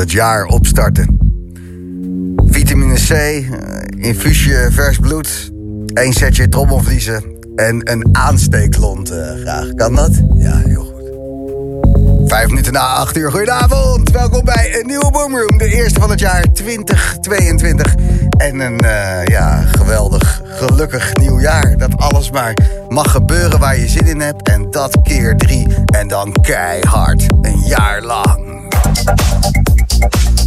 dat jaar opstarten. Vitamine C, eh, infuusje vers bloed, één setje trommelvliezen en een aansteeklont uh, graag. Kan dat? Ja, heel goed. Vijf minuten na acht uur, goedenavond. Welkom bij een nieuwe Boomroom, de eerste van het jaar 2022. En een uh, ja, geweldig, gelukkig nieuw jaar. Dat alles maar mag gebeuren waar je zin in hebt. En dat keer drie. En dan keihard, een jaar lang. Thank you.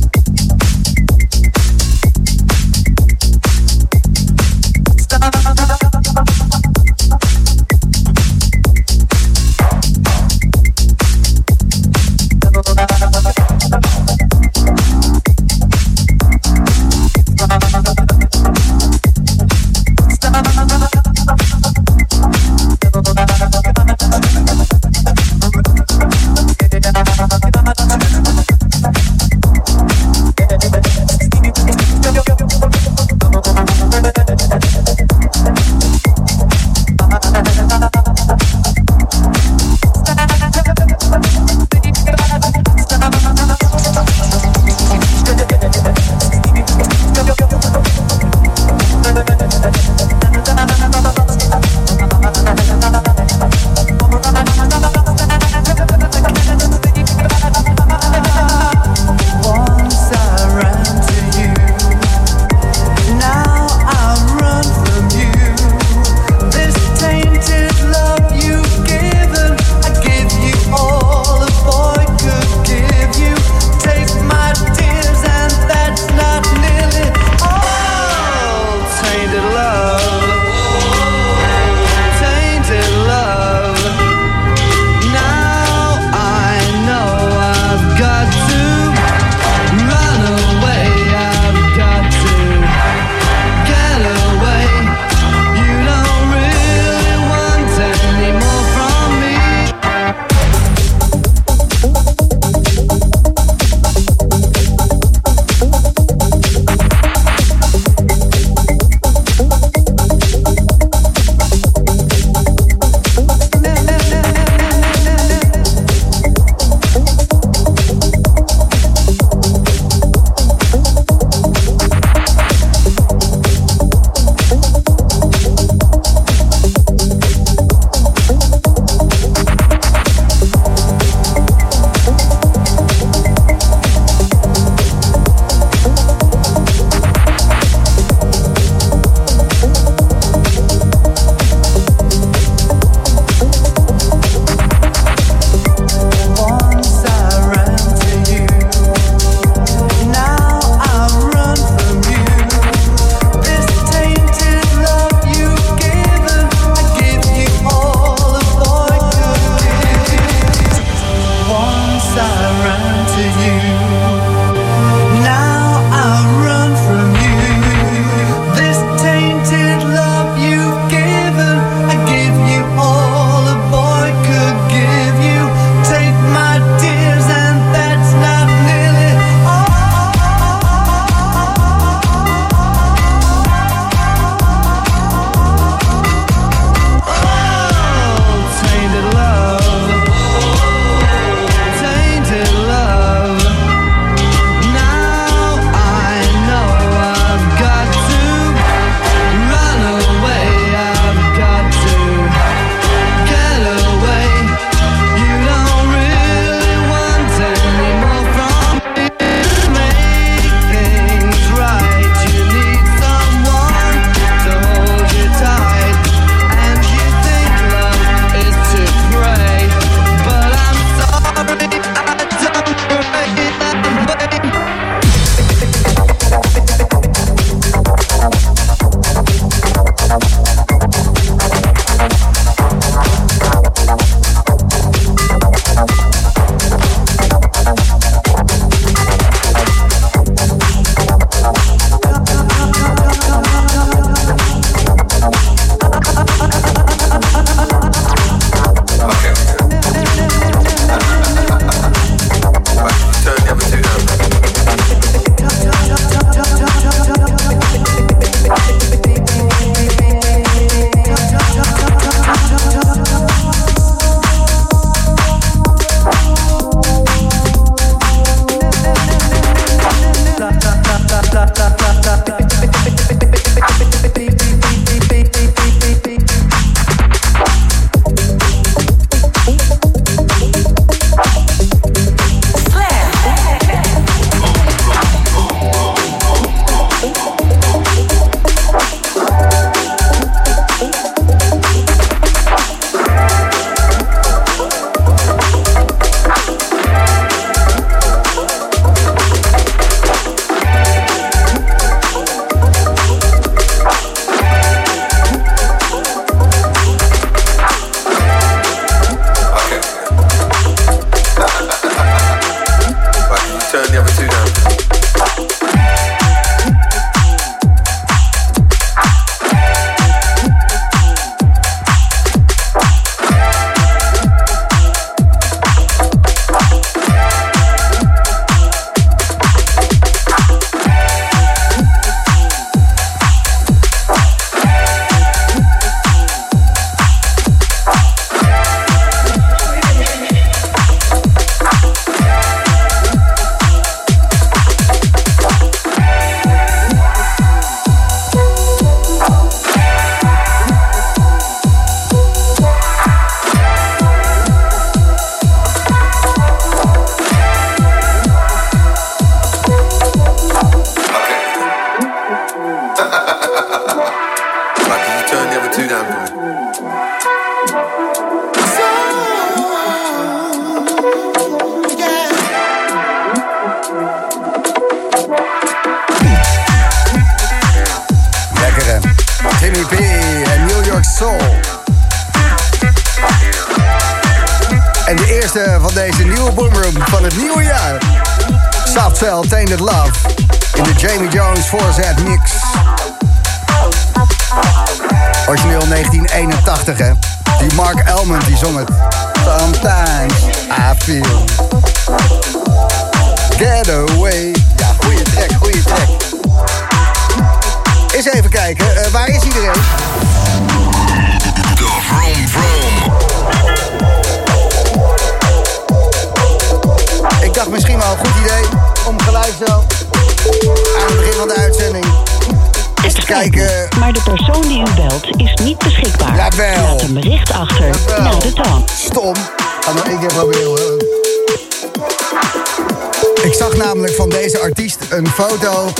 Foto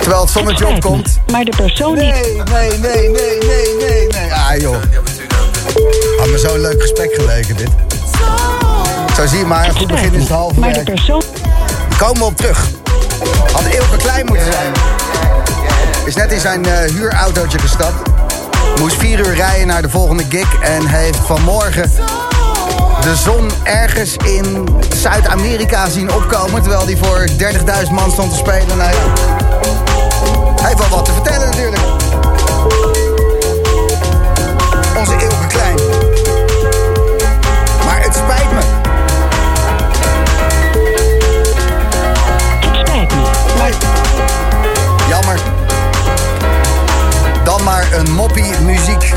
terwijl het zonnetje opkomt. Maar de persoon die... Nee, nee, nee, nee, nee, nee, nee. Ah joh, had me zo'n leuk gesprek geleken dit. Zo zie je maar, een goed begin is het halve Maar de persoon... Komen we op terug. Had Eelke klein moeten zijn. Is net in zijn eh, huurautootje gestapt. Moest vier uur rijden naar de volgende gig. En heeft vanmorgen de zon ergens in Zuid-Amerika zien opkomen. Terwijl hij voor 30.000 man stond te spelen. Nou ja. Hij heeft wel wat te vertellen natuurlijk. Onze Eelke klein. Maar het spijt me. Het spijt me. Jammer. Dan maar een moppie muziek.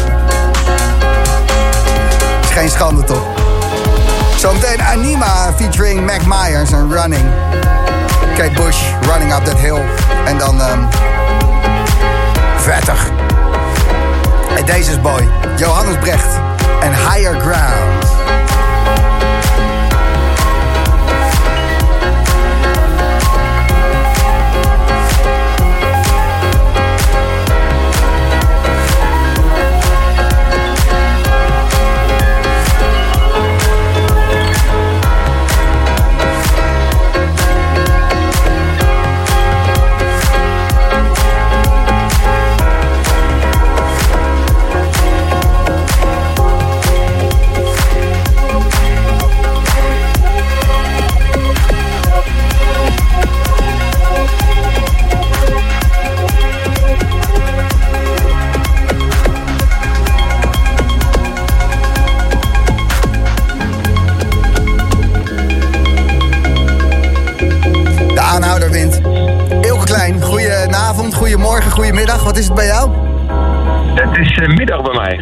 Is geen schande toch? Zometeen Anima featuring Mac Myers en Running. Kate Bush, Running Up That Hill. En dan ehm vettig. En deze is boy. Johannes Brecht en Higher Ground.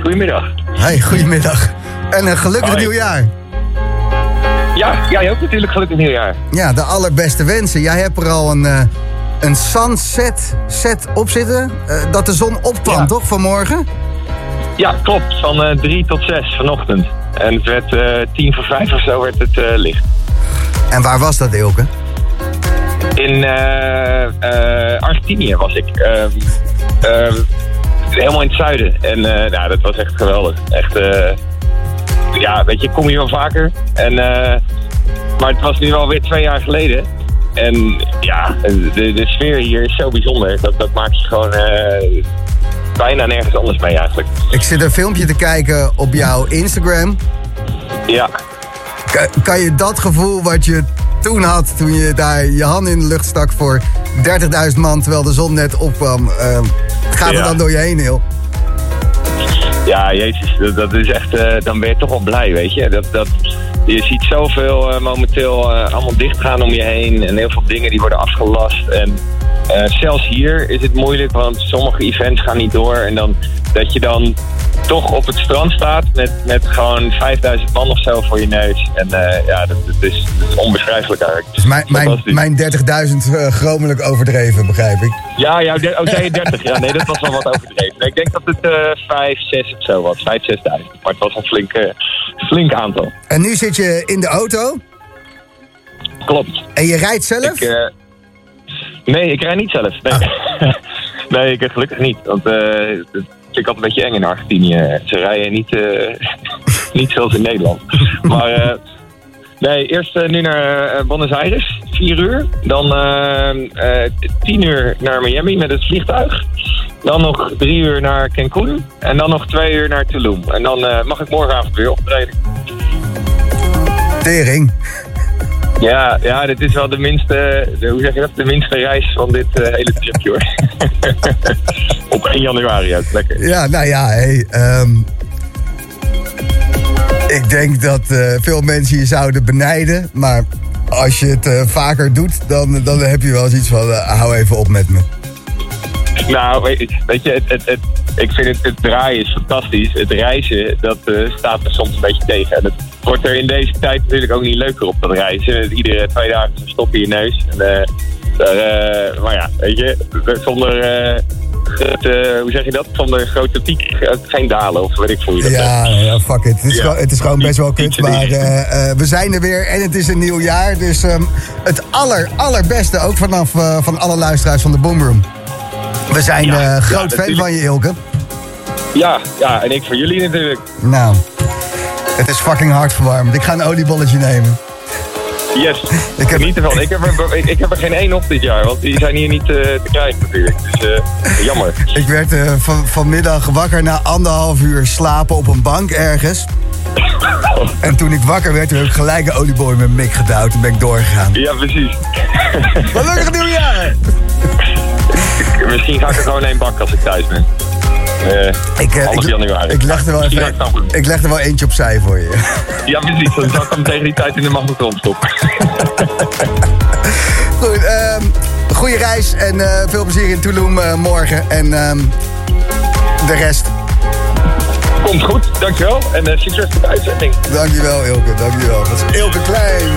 Goedemiddag. Hey, goedemiddag. En een gelukkig Hoi. nieuwjaar. Ja, jij ook natuurlijk gelukkig nieuwjaar. Ja, de allerbeste wensen. Jij hebt er al een, eh, een sunset set op zitten. eh, dat de zon opkwam, Ja. toch, vanmorgen? Ja, klopt. Van eh 3 tot 6 vanochtend. En het werd eh 10 voor 5 of zo werd het eh, licht. En waar was dat, Eelke? In eh, eh, Argentinië was ik. Helemaal in het zuiden. En eh, nou, dat was echt geweldig. Echt, eh, ja, weet je, ik kom hier wel vaker. En, eh, maar het was nu alweer twee jaar geleden. En ja, de, de sfeer hier is zo bijzonder. Dat, dat maakt je gewoon bijna nergens anders mee eigenlijk. Ik zit een filmpje te kijken op jouw Instagram. Ja, Ka- kan je dat gevoel wat je toen had, toen je daar je hand in de lucht stak voor 30.000 man, terwijl de zon net opkwam, eh, gaat er dan door je heen, heel? Ja, jezus, dat, dat is echt, eh, dan ben je toch wel blij, weet je. Dat, dat, je ziet zoveel eh, momenteel allemaal dichtgaan om je heen en heel veel dingen die worden afgelast. En zelfs hier is het moeilijk, want sommige events gaan niet door. En dan dat je dan toch op het strand staat met, met gewoon 5000 man of zo voor je neus. En eh, ja, dat, dat is, dat is onbeschrijfelijk eigenlijk. Dus mijn, mijn, mijn 30.000 eh, chromelijk overdreven, begrijp ik. Ja, ja, de- oh, zei je 30? Ja, nee, dat was wel wat overdreven. Nee, ik denk dat het eh 5, 6 of zo was. 5, 6.000. Maar het was een flink, flink aantal. En nu zit je in de auto Klopt. en je rijdt zelf? Ik, eh, nee, ik rij niet zelf. Nee, nee ik, gelukkig niet. Want eh, vind ik altijd een beetje eng in Argentinië. Ze rijden niet, eh, niet zoals in Nederland. Maar eh, nee, eerst eh, nu naar Buenos Aires, vier uur. Dan eh, eh, tien uur naar Miami met het vliegtuig. Dan nog drie uur naar Cancun. En dan nog twee uur naar Tulum. En dan eh, mag ik morgenavond weer optreden. Tering. Ja, ja, dit is wel de minste, de, hoe zeg je dat? De minste reis van dit eh, hele tripje hoor. Op 1 januari uit, lekker. Ja, nou ja, hey, ehm, ik denk dat eh, veel mensen je zouden benijden. Maar als je het eh, vaker doet, dan, dan heb je wel eens iets van... hou even op met me. Nou, weet, weet je, het, het, het, ik vind het, het draaien is fantastisch. Het reizen, dat eh, staat er soms een beetje tegen. En het wordt er in deze tijd natuurlijk ook niet leuker op dat reizen. Iedere twee dagen is een stop in je neus. En, eh, daar, eh, maar ja, weet je, zonder... grote- hoe zeg je dat? Zonder grote piek, geen dalen of weet ik veel hoe je dat Ja, ja, fuck it. Het is, Ja. gewoon, het is gewoon best wel kut. Maar we zijn er weer en het is een nieuw jaar. Dus ehm, het aller, allerbeste ook vanaf van alle luisteraars van de Boomroom. We zijn Ja, eh, ja, groot fan natuurlijk. van je, Ilke. Ja, ja, en ik voor jullie natuurlijk. Nou, het is fucking hartverwarmend. Ik ga een oliebolletje nemen. Yes, Ik heb- niet ervan. Ik heb, er, ik, ik heb er geen één op dit jaar, want die zijn hier niet eh, te krijgen natuurlijk. Dus eh, jammer. Ik werd van, vanmiddag wakker na anderhalf uur slapen op een bank ergens. En toen ik wakker werd, heb ik gelijk een olieboy met mik gedouwd. Toen ben ik doorgegaan. Ja, precies. Gelukkig nieuwjaar! Misschien ga ik er gewoon één bakken als ik thuis ben. Eh Ik, half ik, januari. ik, leg er wel even, ik ik leg er wel eentje opzij voor je. Ja, precies. Dan zal ik hem tegen die tijd in de magnetron stoppen. Goed, ehm goede reis en eh, veel plezier in Tulum morgen. En ehm, de rest, Komt goed, dankjewel. En succes met de uitzending. dankjewel Ilke, dankjewel. Dat is Ilke Klein.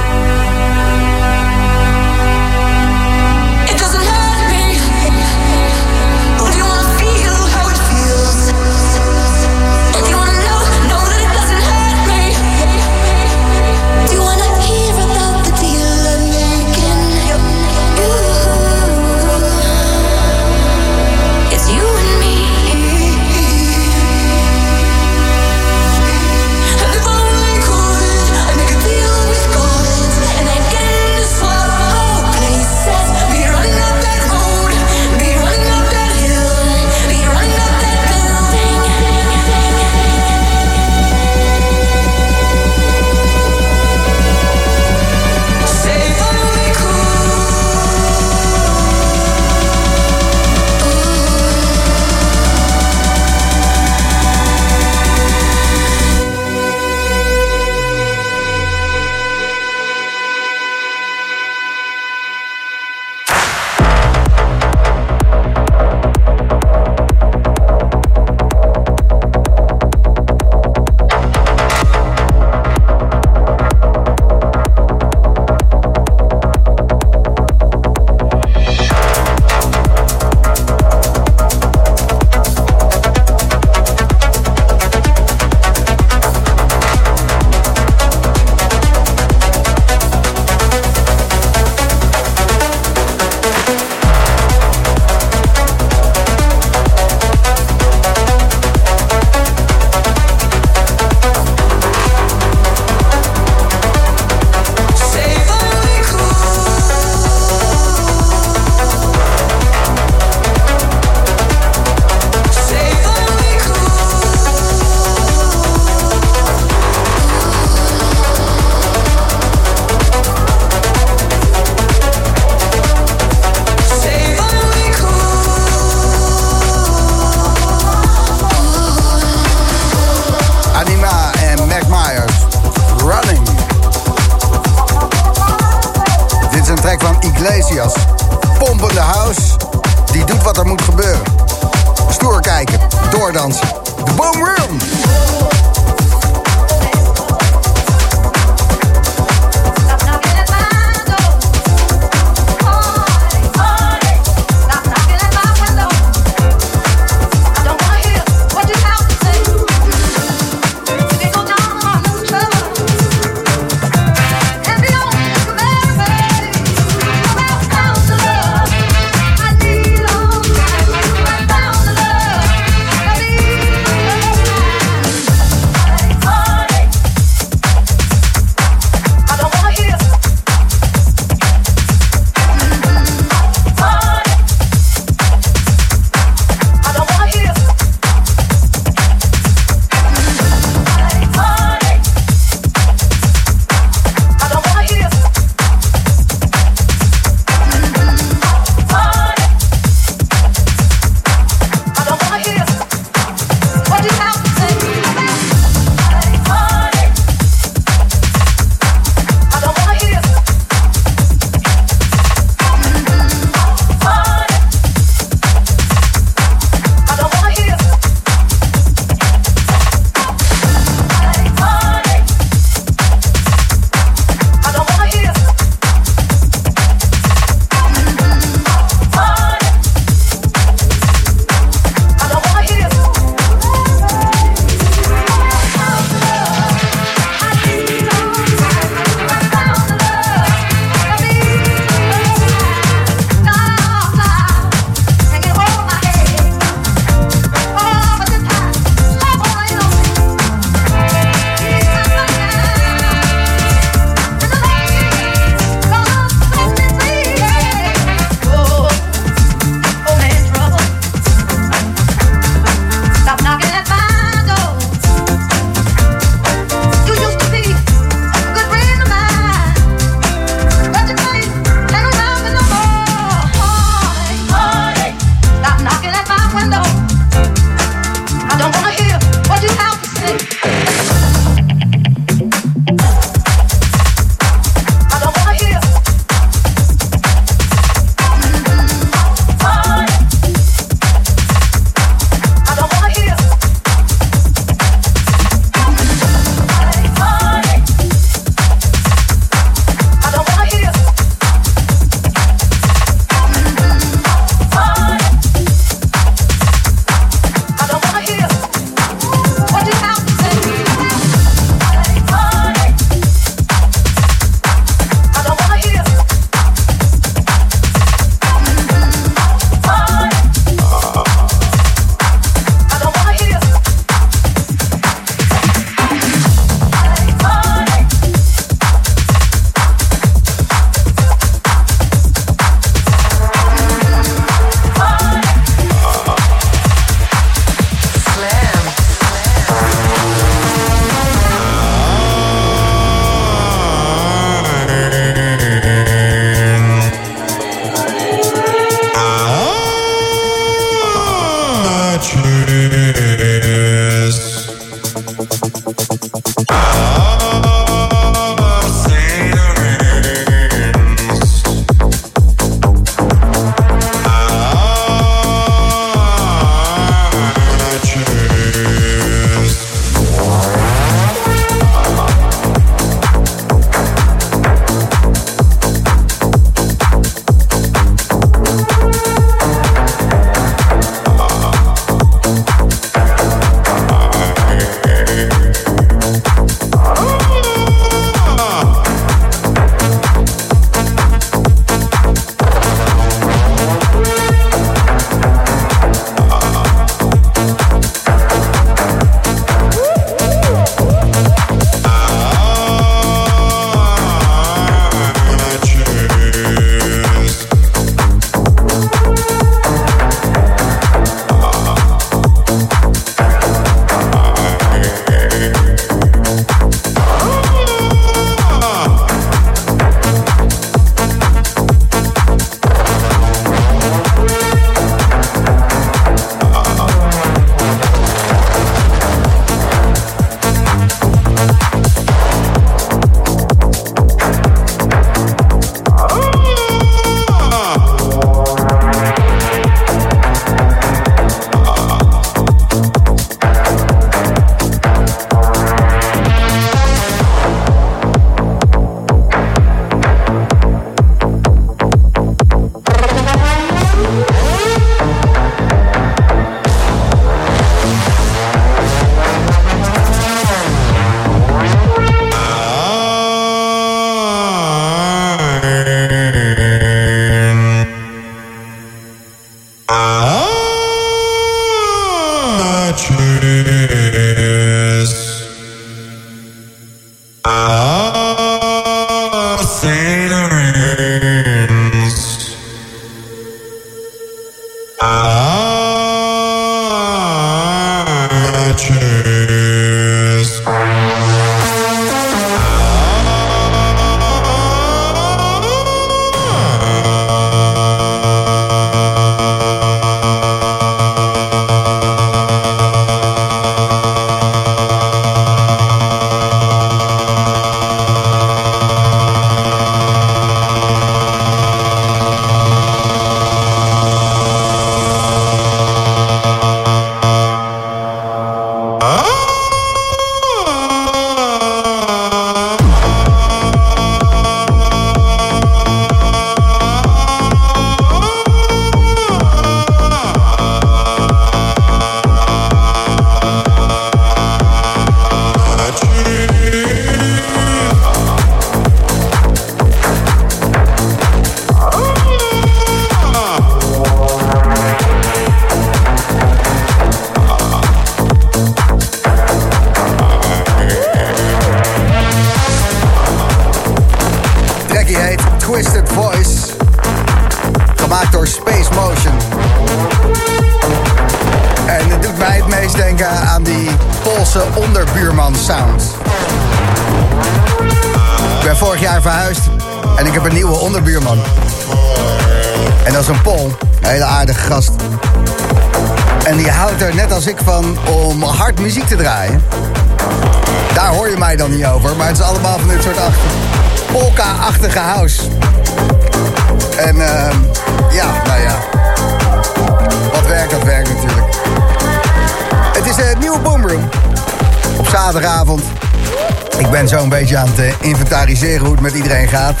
Beetje aan eh, inventariseren hoe het met iedereen gaat.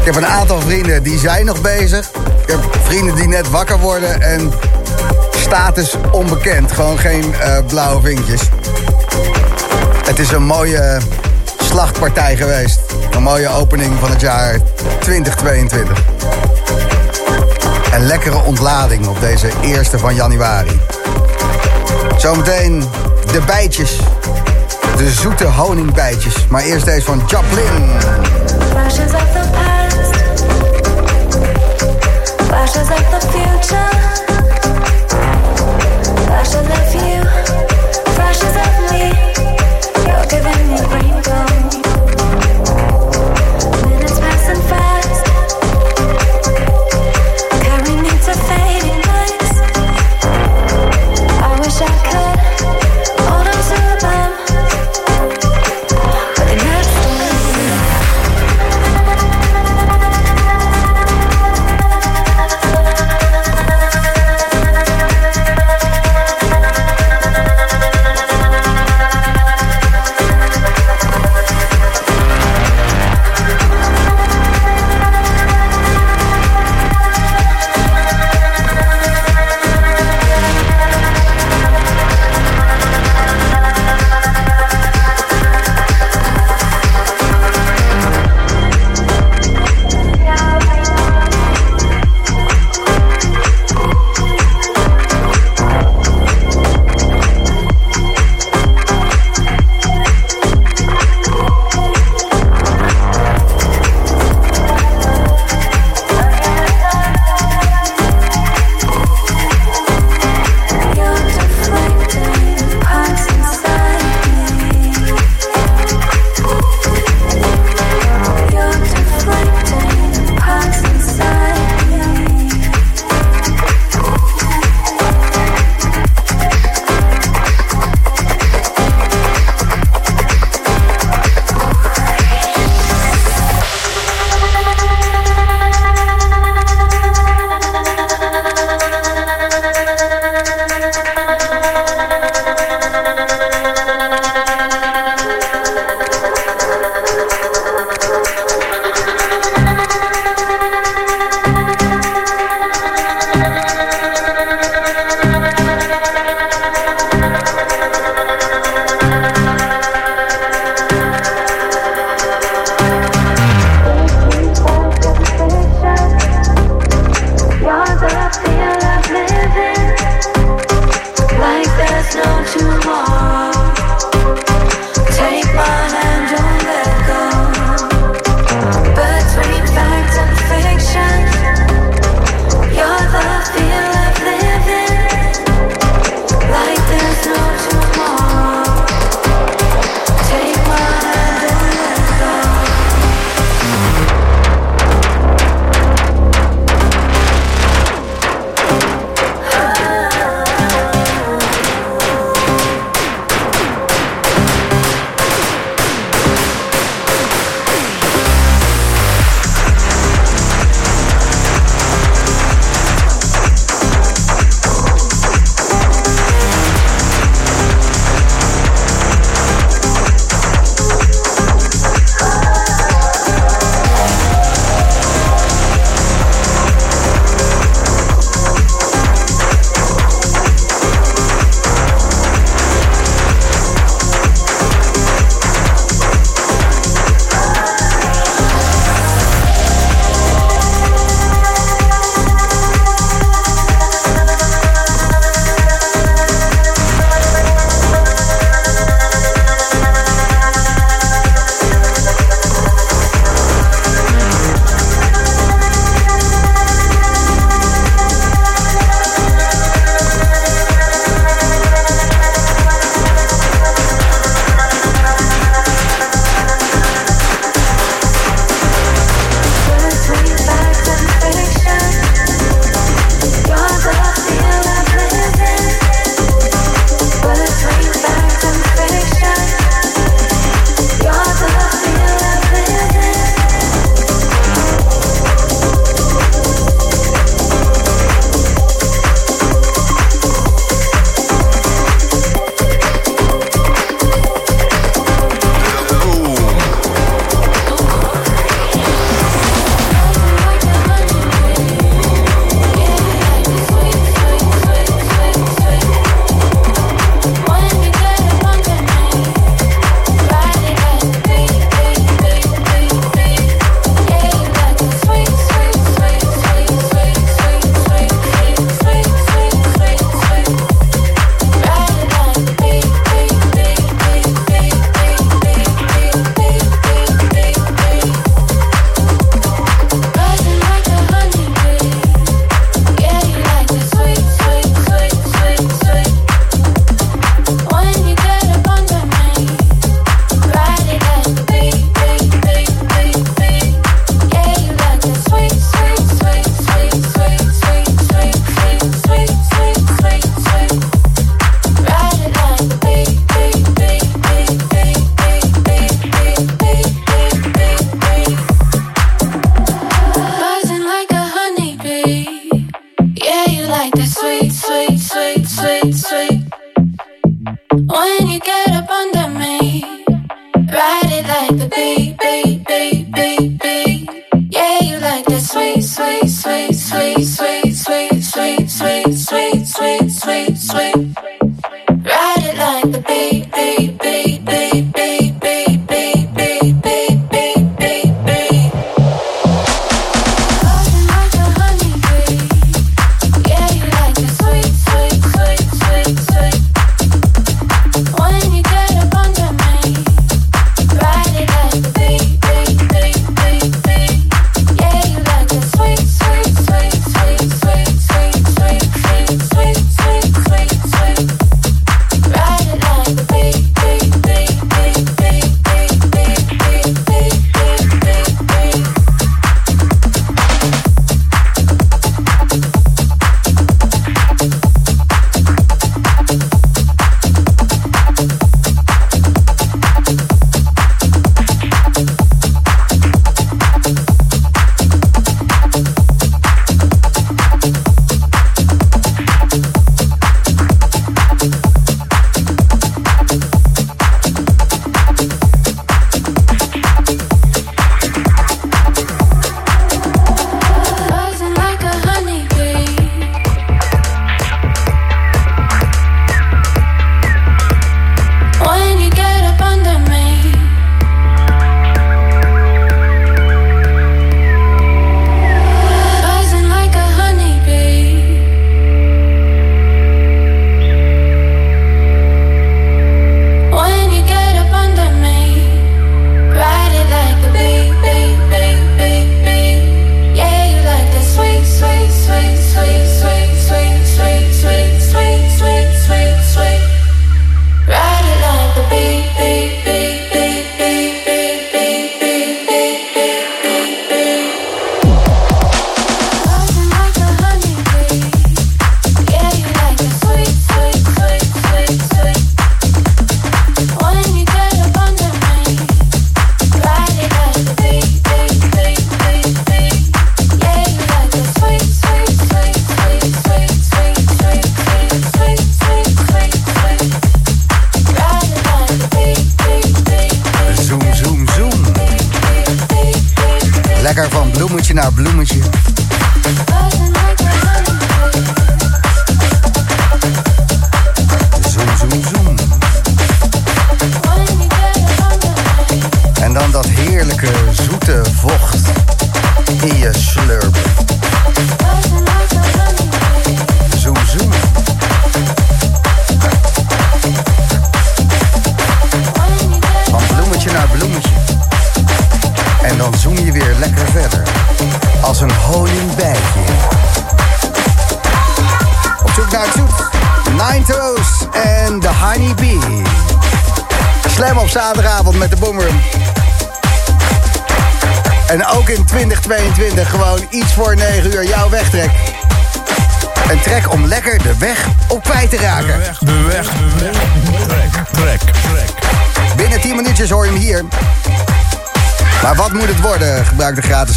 Ik heb een aantal vrienden die zijn nog bezig. Ik heb vrienden die net wakker worden en status onbekend. Gewoon geen eh, blauwe vinkjes. Het is een mooie slachtpartij geweest. Een mooie opening van het jaar 2022. Een lekkere ontlading op deze eerste van januari. Zometeen de bijtjes. De zoete honingbijtjes. Maar eerst deze van Joplin. Flashes of the past, flashes of the future, flashes of you, flashes of me. You're giving me rainbow.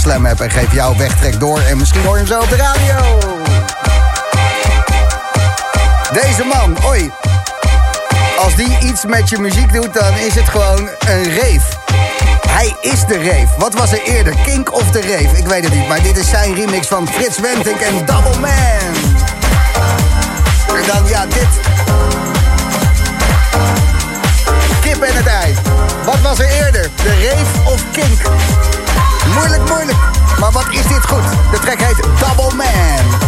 Slam app en geef jouw wegtrek door. En misschien hoor je hem zo op de radio. Deze man, oi. Als die iets met je muziek doet, dan is het gewoon een reef. Hij is de reef. Wat was er eerder, Kink of de reef? Ik weet het niet, maar dit is zijn remix van Frits Wentink en Double Man. En dan, ja, dit. Kip en het ei. Wat was er eerder, de reef of Kink? Moeilijk, moeilijk. Maar wat is dit goed? De trek heet Double Man.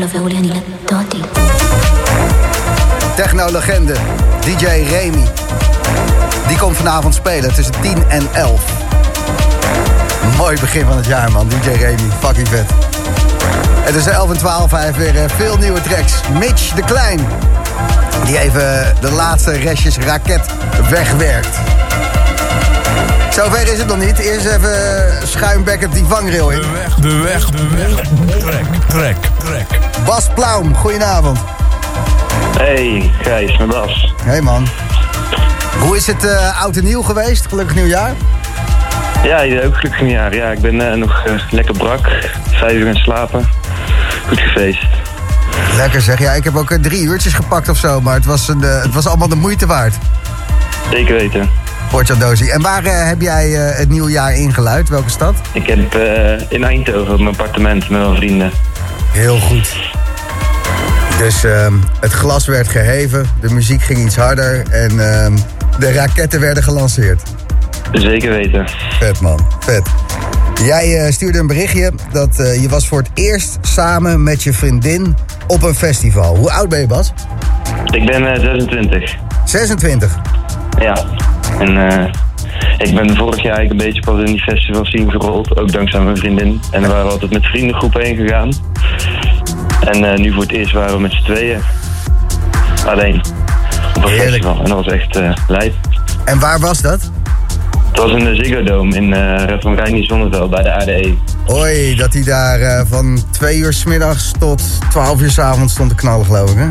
Lo fe Uliani, la Toti. Techno-legende, DJ Remy. Die komt vanavond spelen tussen 10 en 11. Mooi begin van het jaar, man. DJ Remy, fucking vet. En tussen 11 en 12 hij heeft weer eh, veel nieuwe tracks. Mitch de Klein, die even de laatste restjes raket wegwerkt. Zover is het nog niet. Eerst even schuimbekkend die vangrail in. De weg, de weg, de weg. Trek, trek, trek. Bas Plaum, goedenavond. Hey, Gijs, met Bas. Hey man. Hoe is het eh, oud en nieuw geweest? Gelukkig nieuwjaar. Ja, ook gelukkig nieuwjaar. Ja, ik ben eh, nog eh, lekker brak. Vijf uur gaan slapen. Goed gefeest. Lekker zeg. Ja, ik heb ook eh, drie uurtjes gepakt of zo. Maar het was, een, eh, het was allemaal de moeite waard. Zeker weten. Portjandozi. En waar eh, heb jij eh, het nieuwjaar ingeluid? Welke stad? Ik heb eh, in Eindhoven op mijn appartement met mijn vrienden. Heel goed. Dus ehm, het glas werd geheven, de muziek ging iets harder en ehm, de raketten werden gelanceerd. Zeker weten. Vet man, vet. Jij stuurde een berichtje dat je was voor het eerst samen met je vriendin op een festival. Hoe oud ben je Bas? Ik ben eh, 26. 26. Ja. En eh, ik ben vorig jaar eigenlijk een beetje pas in die festival scene gerold. Ook dankzij mijn vriendin. En we waren altijd met vriendengroepen heen gegaan. En eh, nu voor het eerst waren we met z'n tweeën. Alleen. Op een festival. En dat was echt lijp. En waar was dat? Het was in de Ziggo Dome in eh van Rijnnie Zonneveld bij de ADE. Hoi, dat hij daar van 2 uur 's middags tot 12 uur 's avonds stond te knallen, geloof ik. Hè?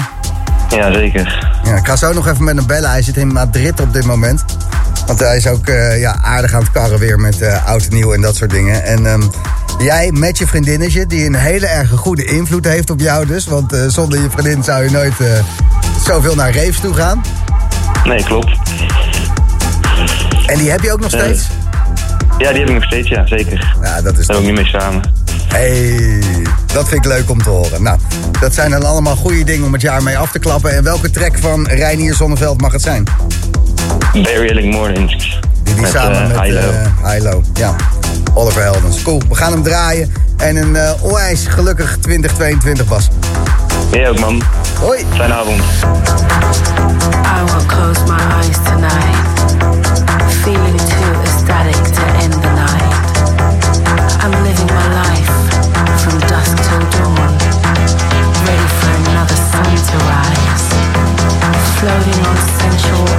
Ja, zeker. Ja, ik ga zo nog even met hem bellen. Hij zit in Madrid op dit moment. Want hij is ook eh, ja, aardig aan het karren weer met eh, oud en nieuw en dat soort dingen. En ehm, jij met je vriendinnetje, die een hele erg goede invloed heeft op jou dus. Want eh, zonder je vriendin zou je nooit zoveel naar raves toe gaan. Nee, klopt. En die heb je ook nog steeds? Ja, die heb ik nog steeds, ja, zeker. Ja, dat is Daar ook niet mee samen. Hey, dat vind ik leuk om te horen. Nou, dat zijn dan allemaal goede dingen om het jaar mee af te klappen. En welke track van Reinier Zonneveld mag het zijn? Barry Mornings. Die, die samen eh, met Hilo. Hilo. Ja, Oliver Heldens. Cool, we gaan hem draaien. En een eh onwijs gelukkig 2022 was. Jij ook, man. Hoi. Fijne avond. I won't close my eyes tonight. Feeling too ecstatic to end Floating on sensual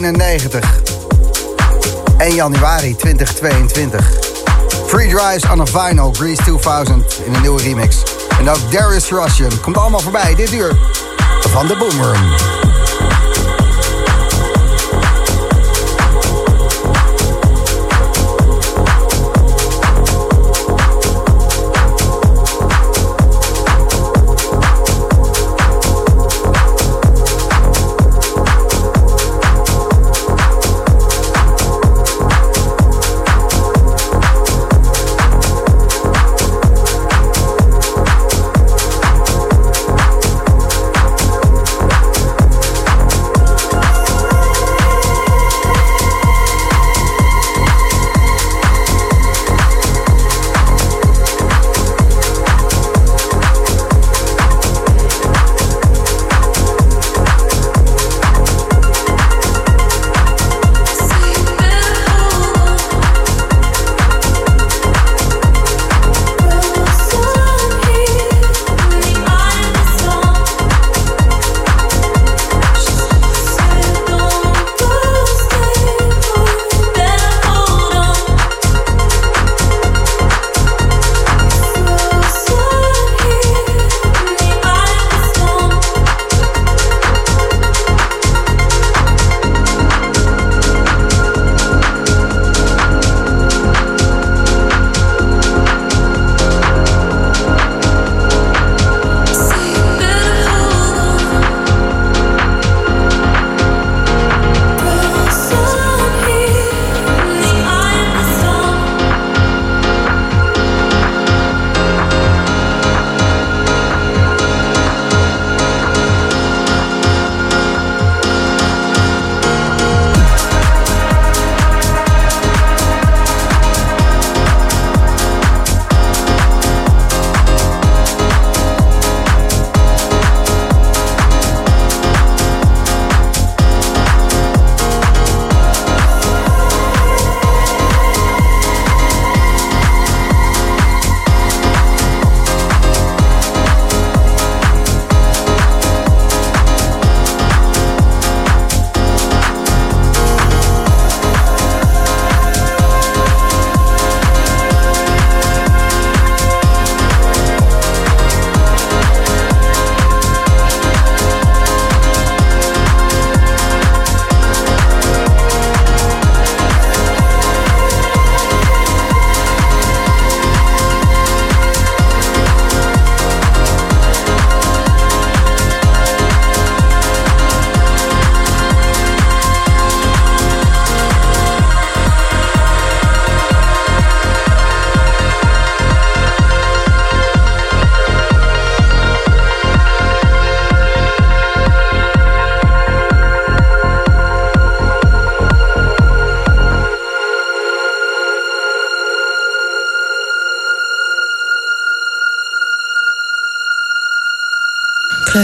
391. 1 januari 2022. Free Drives on a Vinyl, Grease 2000 in een nieuwe remix. En ook Darius Russian komt allemaal voorbij dit uur van de Boomerang.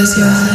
Close your eyes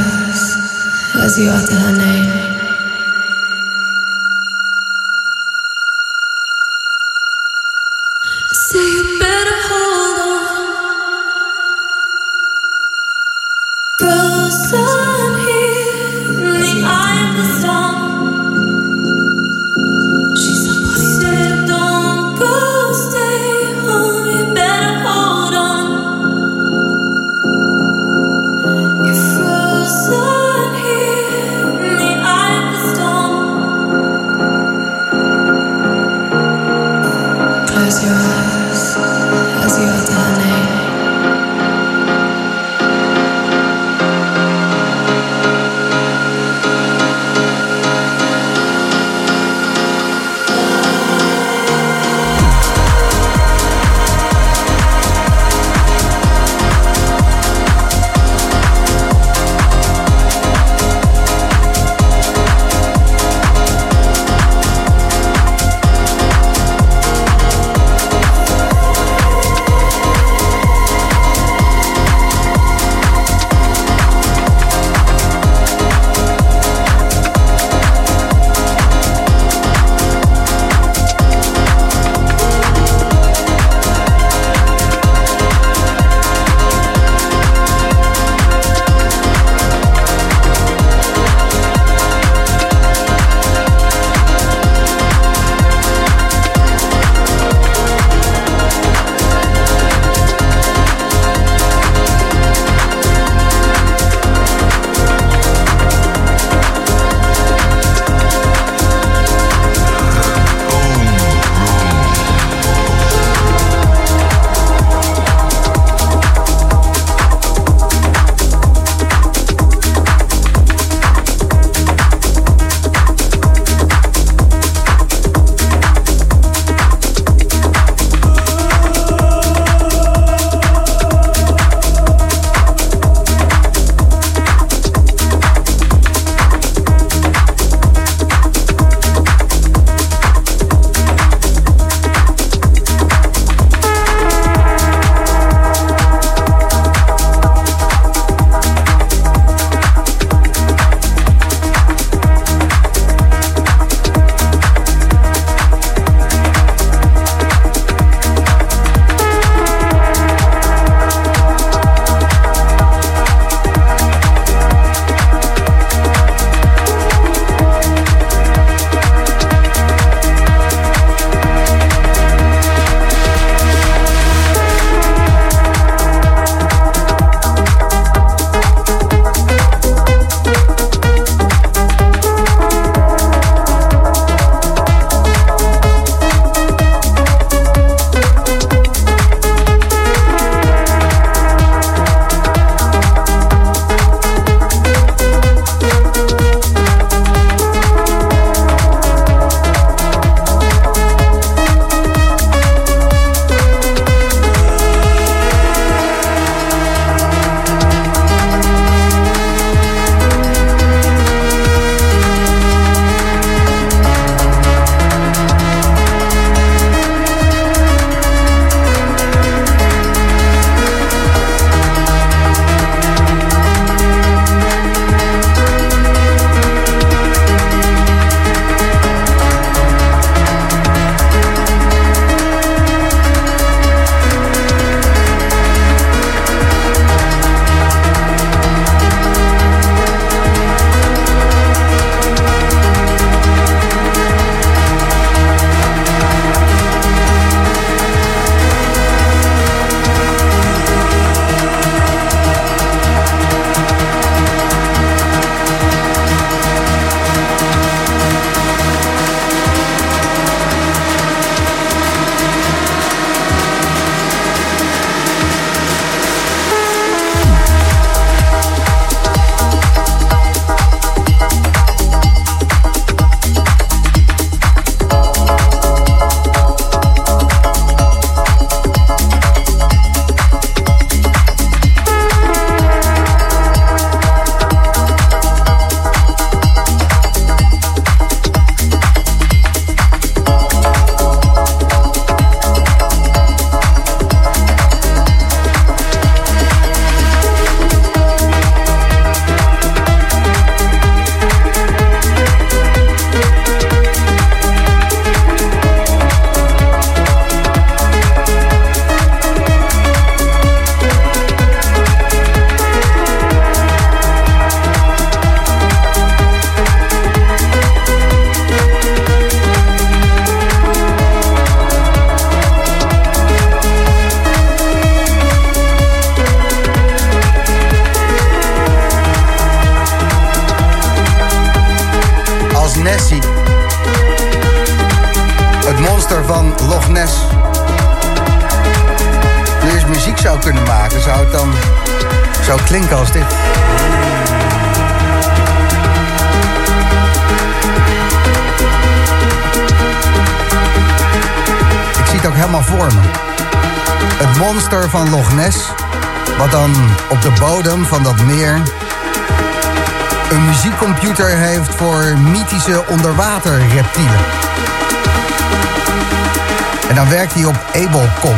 hij op Abelcom,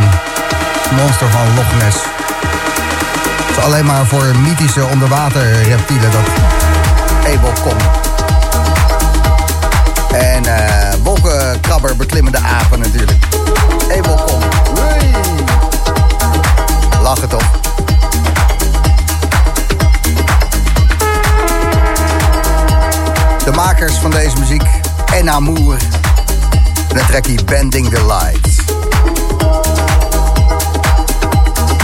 monster van Loch Ness. Het is alleen maar voor mythische onderwaterreptielen dat Abelcom. En eh wolkenkrabber beklimmende apen natuurlijk. Abelcom. Hey. Lachen toch? De makers van deze muziek, En Amour. En trackie Bending the Lights.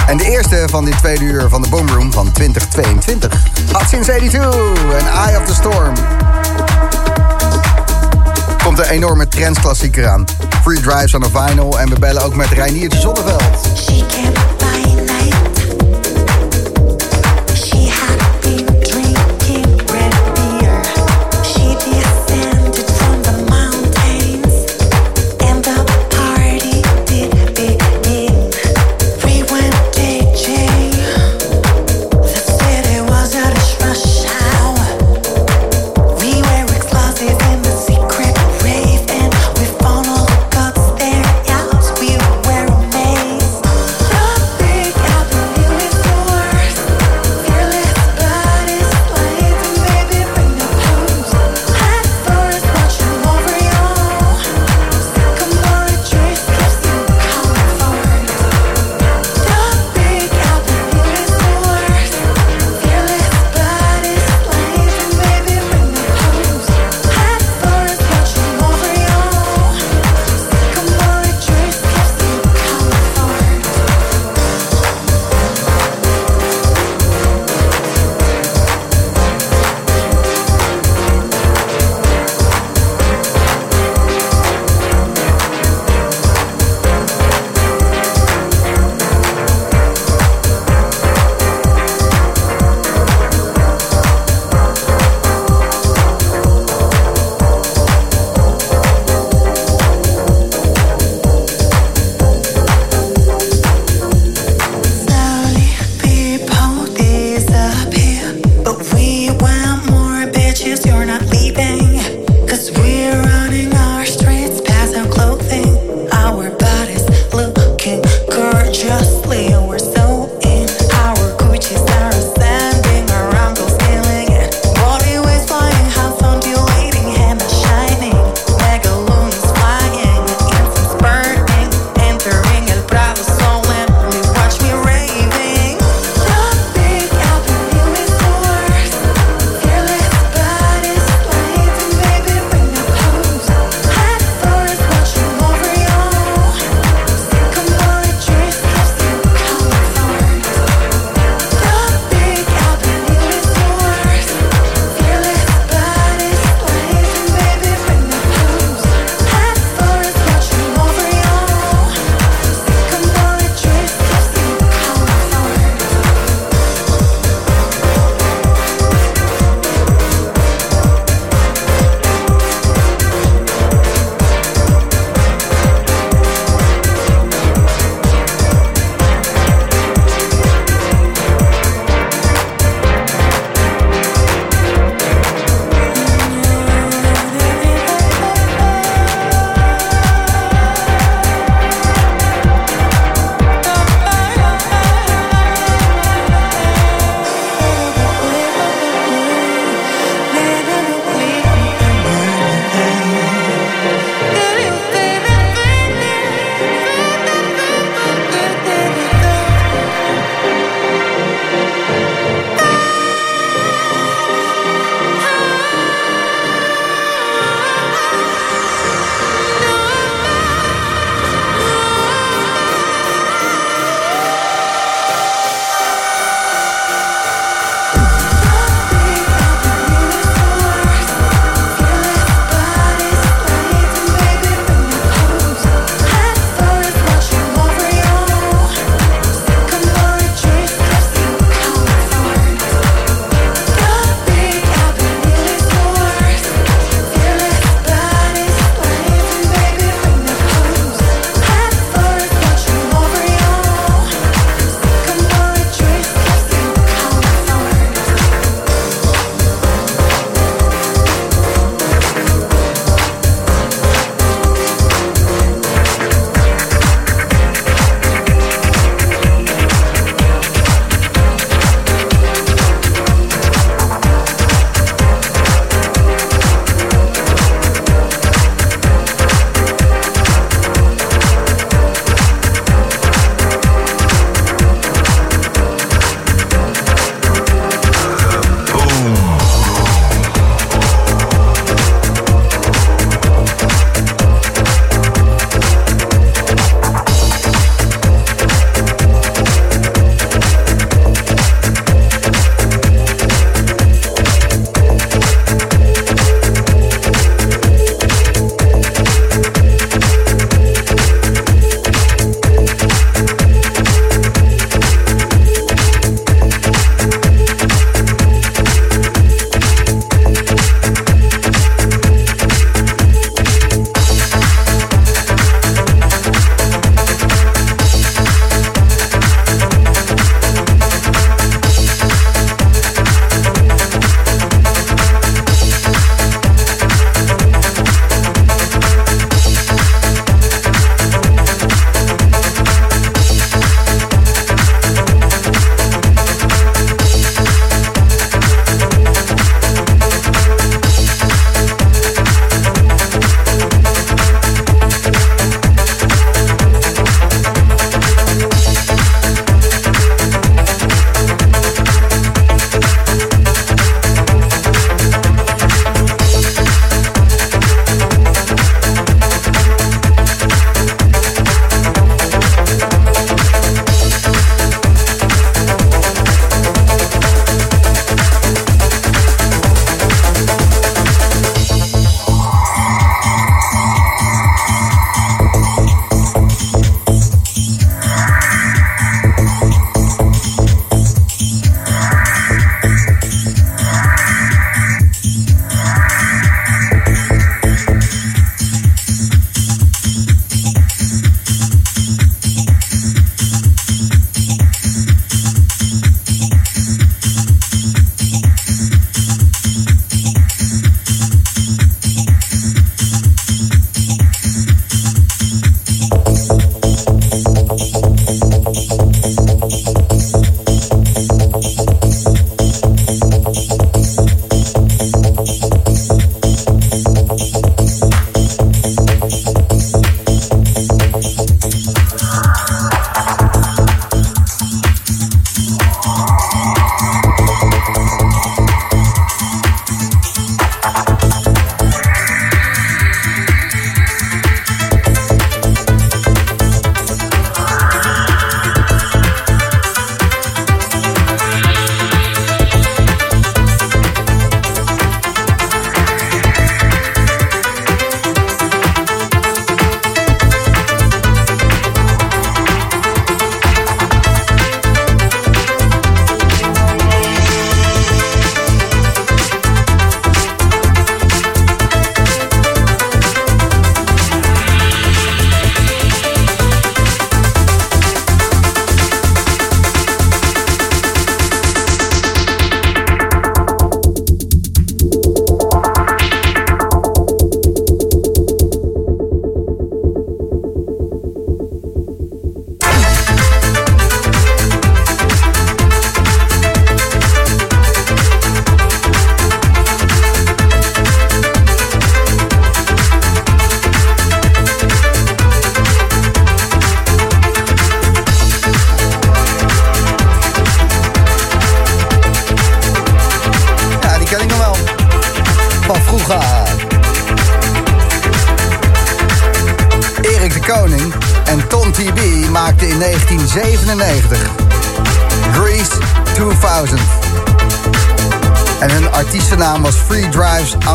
En de eerste van dit tweede uur van de Boomroom van 2022 had sinds 82 en Eye of the Storm. Komt een enorme trendsklassieker aan. Free Drives on a Vinyl en we bellen ook met Reiniertje Zonneveld.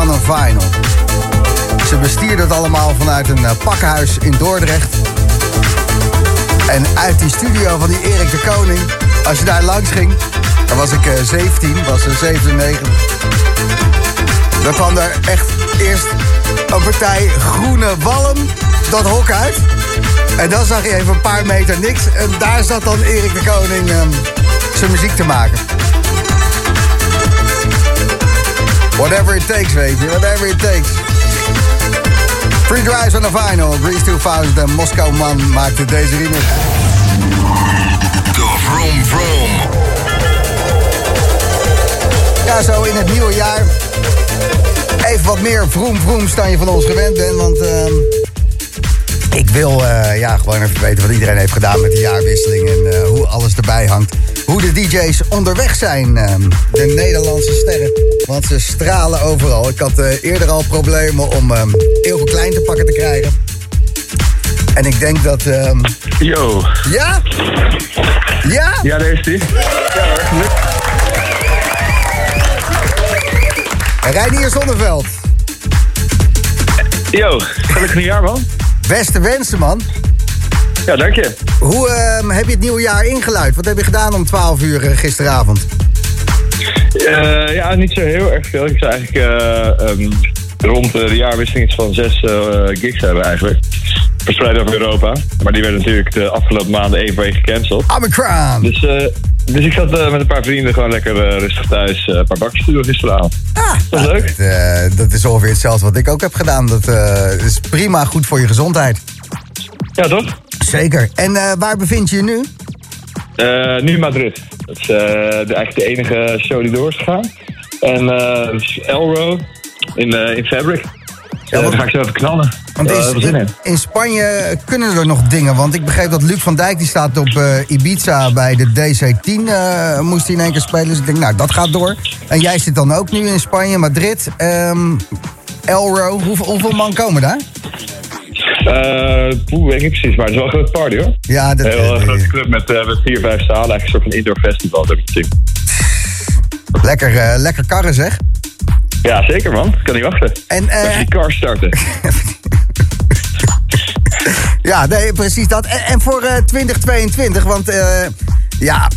On a Vinyl. Ze bestierden het allemaal vanuit een eh, pakkenhuis in Dordrecht. En uit die studio van die Erik de Koning, als je daar langs ging, dan was ik eh, 17, was er 97. Dan kwam er echt eerst een partij groene walm dat hok uit. En dan zag je even een paar meter niks. En daar zat dan Erik de Koning ehm, zijn muziek te maken. Whatever it takes, weet je. Whatever it takes. Free Drives on the Vinyl. Grease 2000 en Moskou Man maakte deze remix. De Vroom Vroom. Ja, zo in het nieuwe jaar. Even wat meer vroom vroom dan je van ons gewend bent. Want ehm, ik wil eh, ja, gewoon even weten wat iedereen heeft gedaan met de jaarwisseling. En eh, hoe alles erbij hangt. Hoe de DJ's onderweg zijn. ehm, de Nederlandse sterren. Want ze stralen overal. Ik had eh, eerder al problemen om ehm heel veel klein te pakken te krijgen. En ik denk dat... ehm, Yo. ja? Ja? Ja, daar is die. Reinier Zonneveld. Yo, gelukkig nieuwjaar man. Beste wensen, man. Ja, dank je. Hoe ehm, heb je het nieuwe jaar ingeluid? Wat heb je gedaan om 12 uur eh, gisteravond? Eh, ja, niet zo heel erg veel. Ik zou eigenlijk eh, ehm, rond de jaarwisseling iets van zes eh, gigs hebben eigenlijk. Verspreid over Europa. Maar die werden natuurlijk de afgelopen maanden één voor één gecanceld. Omicron! Dus, dus ik zat met een paar vrienden gewoon lekker rustig thuis een paar bakjes te doen gisteravond. Ah, Dat is leuk. Dat, dat is ongeveer hetzelfde wat ik ook heb gedaan. Dat is prima goed voor je gezondheid. Ja, toch? Zeker. En waar bevind je je nu? Nu Madrid. Dat is eh, de, eigenlijk de enige show die door is gegaan. En eh, dat Elro in, eh, in Fabric. Ja, want- daar ga ik zo even knallen. Want in, Spanje kunnen er nog dingen. Want ik begreep dat Luc van Dijk die staat op Ibiza bij de DC-10. eh, moest hij in één keer spelen. Dus ik denk, nou, dat gaat door. En jij zit dan ook nu in Spanje, Madrid. ehm Elro. Hoeveel, hoeveel man komen daar? Eh, poeh, weet ik niet precies, maar het is wel een grote party hoor. Ja, dat, Een heel eh, eh, grote club met, eh, met vier, vijf zalen. Eigenlijk een soort van indoor festival. heb ik lekker, eh, lekker karren zeg. Ja, zeker man. Ik kan niet wachten. En, eh, Even die car starten. Ja, nee, precies dat. En, en voor eh, 2022, want eh, ja,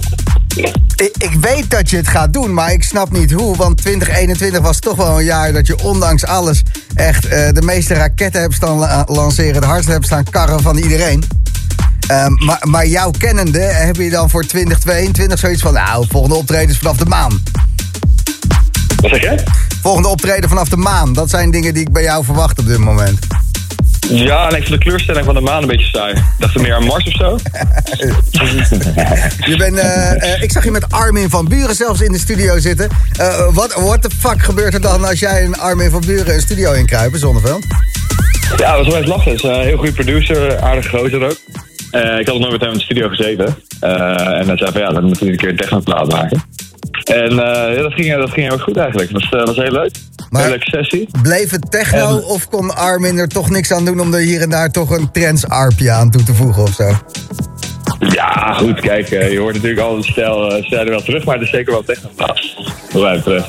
ik, ik weet dat je het gaat doen, maar ik snap niet hoe. Want 2021 was toch wel een jaar dat je ondanks alles echt eh, de meeste raketten hebt staan la- lanceren, de hardste hebt staan karren van iedereen. Ehm, maar, maar jouw kennende, heb je dan voor 2022 zoiets van, nou, volgende optreden is vanaf de maan. Wat zeg jij? Volgende optreden vanaf de maan, dat zijn dingen die ik bij jou verwacht op dit moment. Ja, en ik vind de kleurstelling van de maan een beetje saai. Ik dacht er meer aan Mars of zo. Je bent, eh, eh, ik zag je met Armin van Buren zelfs in de studio zitten. Eh, Wat what the fuck gebeurt er dan als jij en Armin van Buren een studio inkruipen, Zonneveld? Ja, dat was wel echt lachen. Is een heel goede producer, aardig gozer ook. Ik had nog nooit met hem in de studio gezeten. En hij zei van ja, dan moeten we een keer een technoplaat maken. En eh, ja, dat, ging, dat ging heel goed eigenlijk. Het was, eh, was heel leuk. Maar- Heel leuke sessie. Bleef het techno En- of kon Armin er toch niks aan doen om er hier en daar toch een trends-arpje aan toe te voegen of zo? Ja, goed, kijk, eh, je hoort natuurlijk al de stijl, wel terug, maar het is zeker wel technoplaat. Wat mij betreft.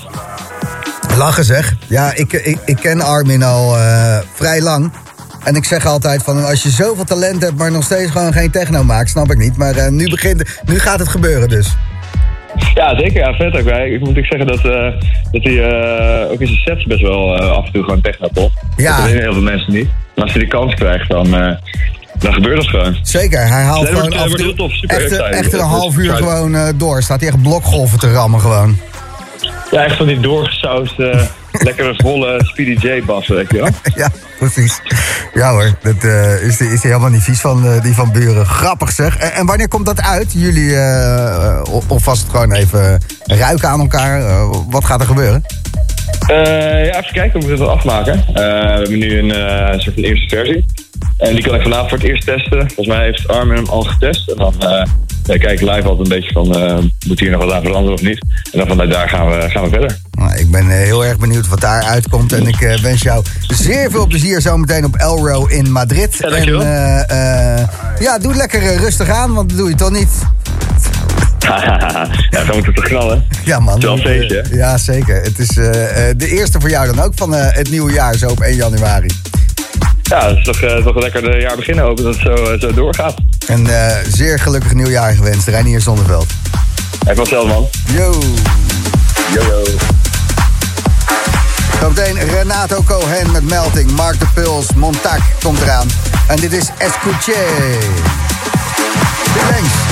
Lachen zeg. Ja, ik, ik, ik ken Armin al vrij lang. En ik zeg altijd van als je zoveel talent hebt, maar nog steeds gewoon geen techno maakt, snap ik niet. Maar nu, begint, nu gaat het gebeuren dus. Ja, zeker. Ja, vet ook. Wij- Ik moet ook zeggen dat, eh, dat hij eh, ook in zijn sets best wel eh, af en toe gewoon techno pop. Ja. Dat weten heel veel mensen niet. Maar als hij die kans krijgt, dan, dan gebeurt dat gewoon. Zeker, hij haalt Nee, gewoon wordt- af en toe heel tof, super echt, een half uur gewoon door. Staat hij echt blokgolven te rammen gewoon. Ja, echt van die doorgesauste, lekkere volle Speedy J bas, weet je wel. Ja, precies. Ja hoor, dat eh, is, is hij helemaal niet vies van, eh, die van Buren. Grappig zeg. En, en wanneer komt dat uit? Jullie, eh, of of was het gewoon even ruiken aan elkaar? Wat gaat er gebeuren? Ja, even kijken, we moeten het afmaken. We hebben nu een soort van eerste versie. En die kan ik vanavond voor het eerst testen. Volgens mij heeft Armin hem al getest. En dan eh, ja, kijk ik live altijd een beetje van, eh, moet hier nog wat aan veranderen of niet? En dan vanuit daar gaan we, gaan we verder. Nou, ik ben eh, heel erg benieuwd wat daar uitkomt. En ik eh, wens jou zeer veel plezier zometeen op Elro in Madrid. Ja, dankjewel. En, eh, eh, ja, doe het lekker eh, rustig aan, want dat doe je toch niet? ja, zo moet het toch knallen. Ja, man. Het is wel een feestje, hè? Ja, zeker. Het is eh, eh, de eerste voor jou dan ook van eh, het nieuwe jaar, zo op 1 januari. Ja, het is toch, eh, toch een lekker de jaar beginnen. Hopen dat het zo, eh, zo doorgaat. Een eh, zeer gelukkig nieuwjaar gewenst, Reinier Zonneveld. Hij was zelf, man. Yo! Yo, yo. Zometeen Renato Cohen met Melting, Mark de Puls, Montac komt eraan. En dit is Escuche. Links.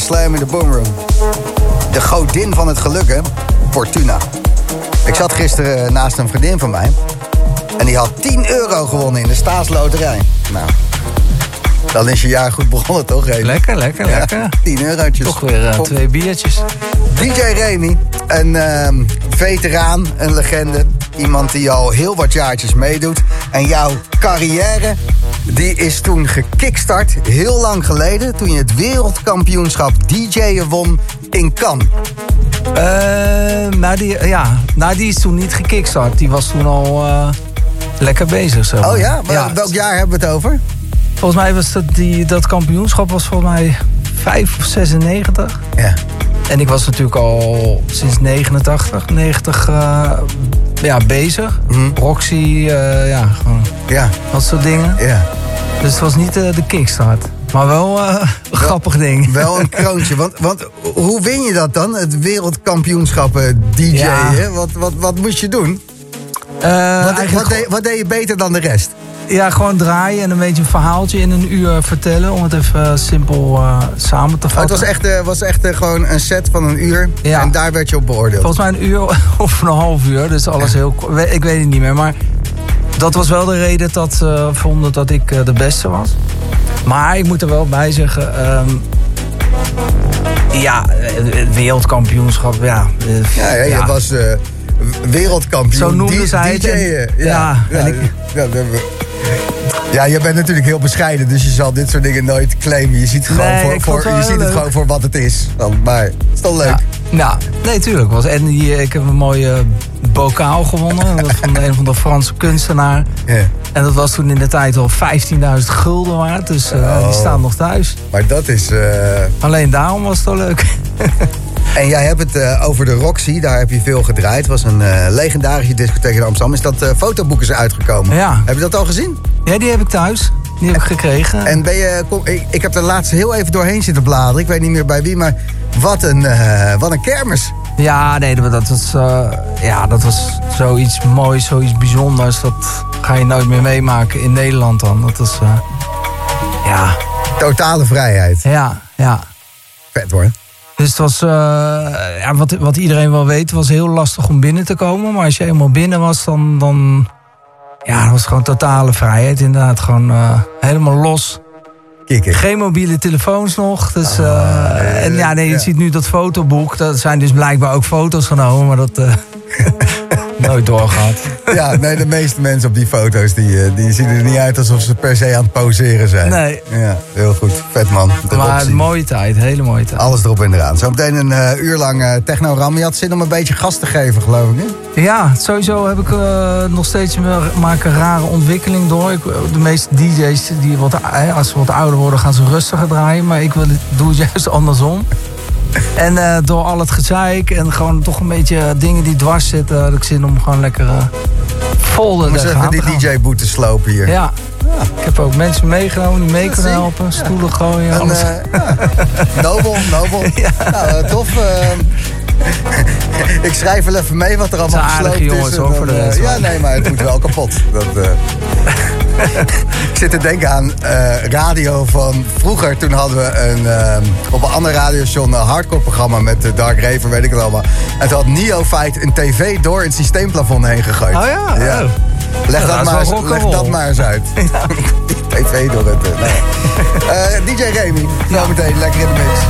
Slam in de Boomroom. De godin van het geluk, hè? Fortuna. Ik zat gisteren eh, naast een vriendin van mij. En die had 10 euro gewonnen in de staatsloterij. Nou, dan is je jaar goed begonnen, toch? Remy? Lekker, lekker, Ja, lekker. 10 eurotjes. Toch weer eh, twee biertjes. DJ Remy, een ehm, veteraan, een legende. Iemand die al heel wat jaartjes meedoet. En jouw carrière, die is toen gekickstart, heel lang geleden... toen je het wereldkampioenschap DJ'en won in Cannes. Eh, nou, die, ja, nou, die is toen niet gekickstart. Die was toen al eh, lekker bezig. Zeg maar. Oh ja? Maar Welk jaar hebben we het over? Volgens mij was dat, die, dat kampioenschap was volgens mij 5 of 96. Ja. En ik was natuurlijk al sinds 89, 90 eh, ja, bezig. Roxy, eh, ja, gewoon Mhm. Ja, dat soort dingen. ja. Dus het was niet eh, de kickstart. Maar wel eh, een grappig ding. Wel een kroontje. Want, want hoe win je dat dan? Het wereldkampioenschap eh, DJ, Ja. hè? Wat, wat, wat moest je doen? Eh, Wat, deed, wat deed je beter dan de rest? Ja, gewoon draaien en een beetje een verhaaltje in een uur vertellen. Om het even simpel samen te Oh, vatten. het was echt, was echt gewoon een set van een uur. Ja. En daar werd je op beoordeeld. Volgens mij een uur of een half uur. Dus alles heel Ik weet het niet meer. Maar dat was wel de reden dat ze vonden dat ik eh, de beste was. Maar ik moet er wel bij zeggen... ehm, ja, het het wereldkampioenschap, ja. eh, Ja, ja, je was eh, wereldkampioen. Zo noemden D- zij het. En- ja, ja, en ik- ja, je bent natuurlijk heel bescheiden, dus je zal dit soort dingen nooit claimen. Je ziet, gewoon Nee, voor, voor, het je ziet het gewoon voor wat het is. Dan, maar het is toch leuk. Ja, ja. nee, tuurlijk. Was. En die, ik heb een mooie bokaal gewonnen. Dat van een van de Franse kunstenaar. En dat was toen in de tijd al 15.000 gulden waard. Dus eh, Oh. die staan nog thuis. Maar dat is... eh, Alleen daarom was het wel leuk. En jij hebt het eh, over de Roxy, daar heb je veel gedraaid. Het was een eh, legendarische discotheek in Amsterdam. Is dat eh fotoboek is uitgekomen? Ja. Heb je dat al gezien? Ja, die heb ik thuis. Die heb ik gekregen. En ben je, kom, ik, ik heb er laatst heel even doorheen zitten bladeren. Ik weet niet meer bij wie, maar wat een, wat een kermis. Ja, nee, dat was, ja, dat was zoiets moois, zoiets bijzonders. Dat ga je nooit meer meemaken in Nederland dan. Dat was, eh, ja, Totale vrijheid. ja, ja. Vet hoor. Dus het was, eh, ja, wat, wat iedereen wel weet, was heel lastig om binnen te komen. Maar als je eenmaal binnen was, dan, dan ja, dat was gewoon totale vrijheid. Inderdaad, gewoon eh, helemaal los. Kikken. Geen mobiele telefoons nog. Dus, eh, en ja, nee, je ja. ziet nu dat fotoboek. Dat zijn dus blijkbaar ook foto's genomen, maar dat nooit doorgehad. Ja, nee, de meeste mensen op die foto's die, eh, die zien er niet uit alsof ze per se aan het poseren zijn. Nee. Ja, heel goed. Vet man. Maar een mooie tijd, hele mooie tijd. Alles erop en eraan. Zometeen een eh, uur lang eh techno-ram. Je had zin om een beetje gas te geven, geloof ik. Hè? Ja, sowieso heb ik nog steeds een maak een rare ontwikkeling door. Ik, de meeste DJ's, die wat, als ze wat ouder worden, gaan ze rustiger draaien. Maar ik wil doe het juist andersom. En eh, door al het gezeik en gewoon toch een beetje dingen die dwars zitten, had ik zin om gewoon lekker uh, vol te die gaan. DJ-boete slopen hier. Ja. ik heb ook mensen meegenomen die mee kunnen helpen. Stoelen gooien, En, alles. eh, ja. Nobel, nobel. Nou, tof. ik schrijf wel even mee wat er allemaal gesloopt is. en hoor, voor de rest, Ja, nee, maar het moet wel kapot. Dat. ik zit te denken aan eh, radio van vroeger. Toen hadden we een, eh, op een ander radiostation een hardcore programma met de Dark Raver, weet ik het allemaal. En toen had Neophyte een tv door het systeemplafond heen gegooid. Oh ja? Oh. Leg, Ja, dat, maar eens, leg dat maar eens uit. Die tv door het... nee. DJ Remy, zometeen lekker in de mix.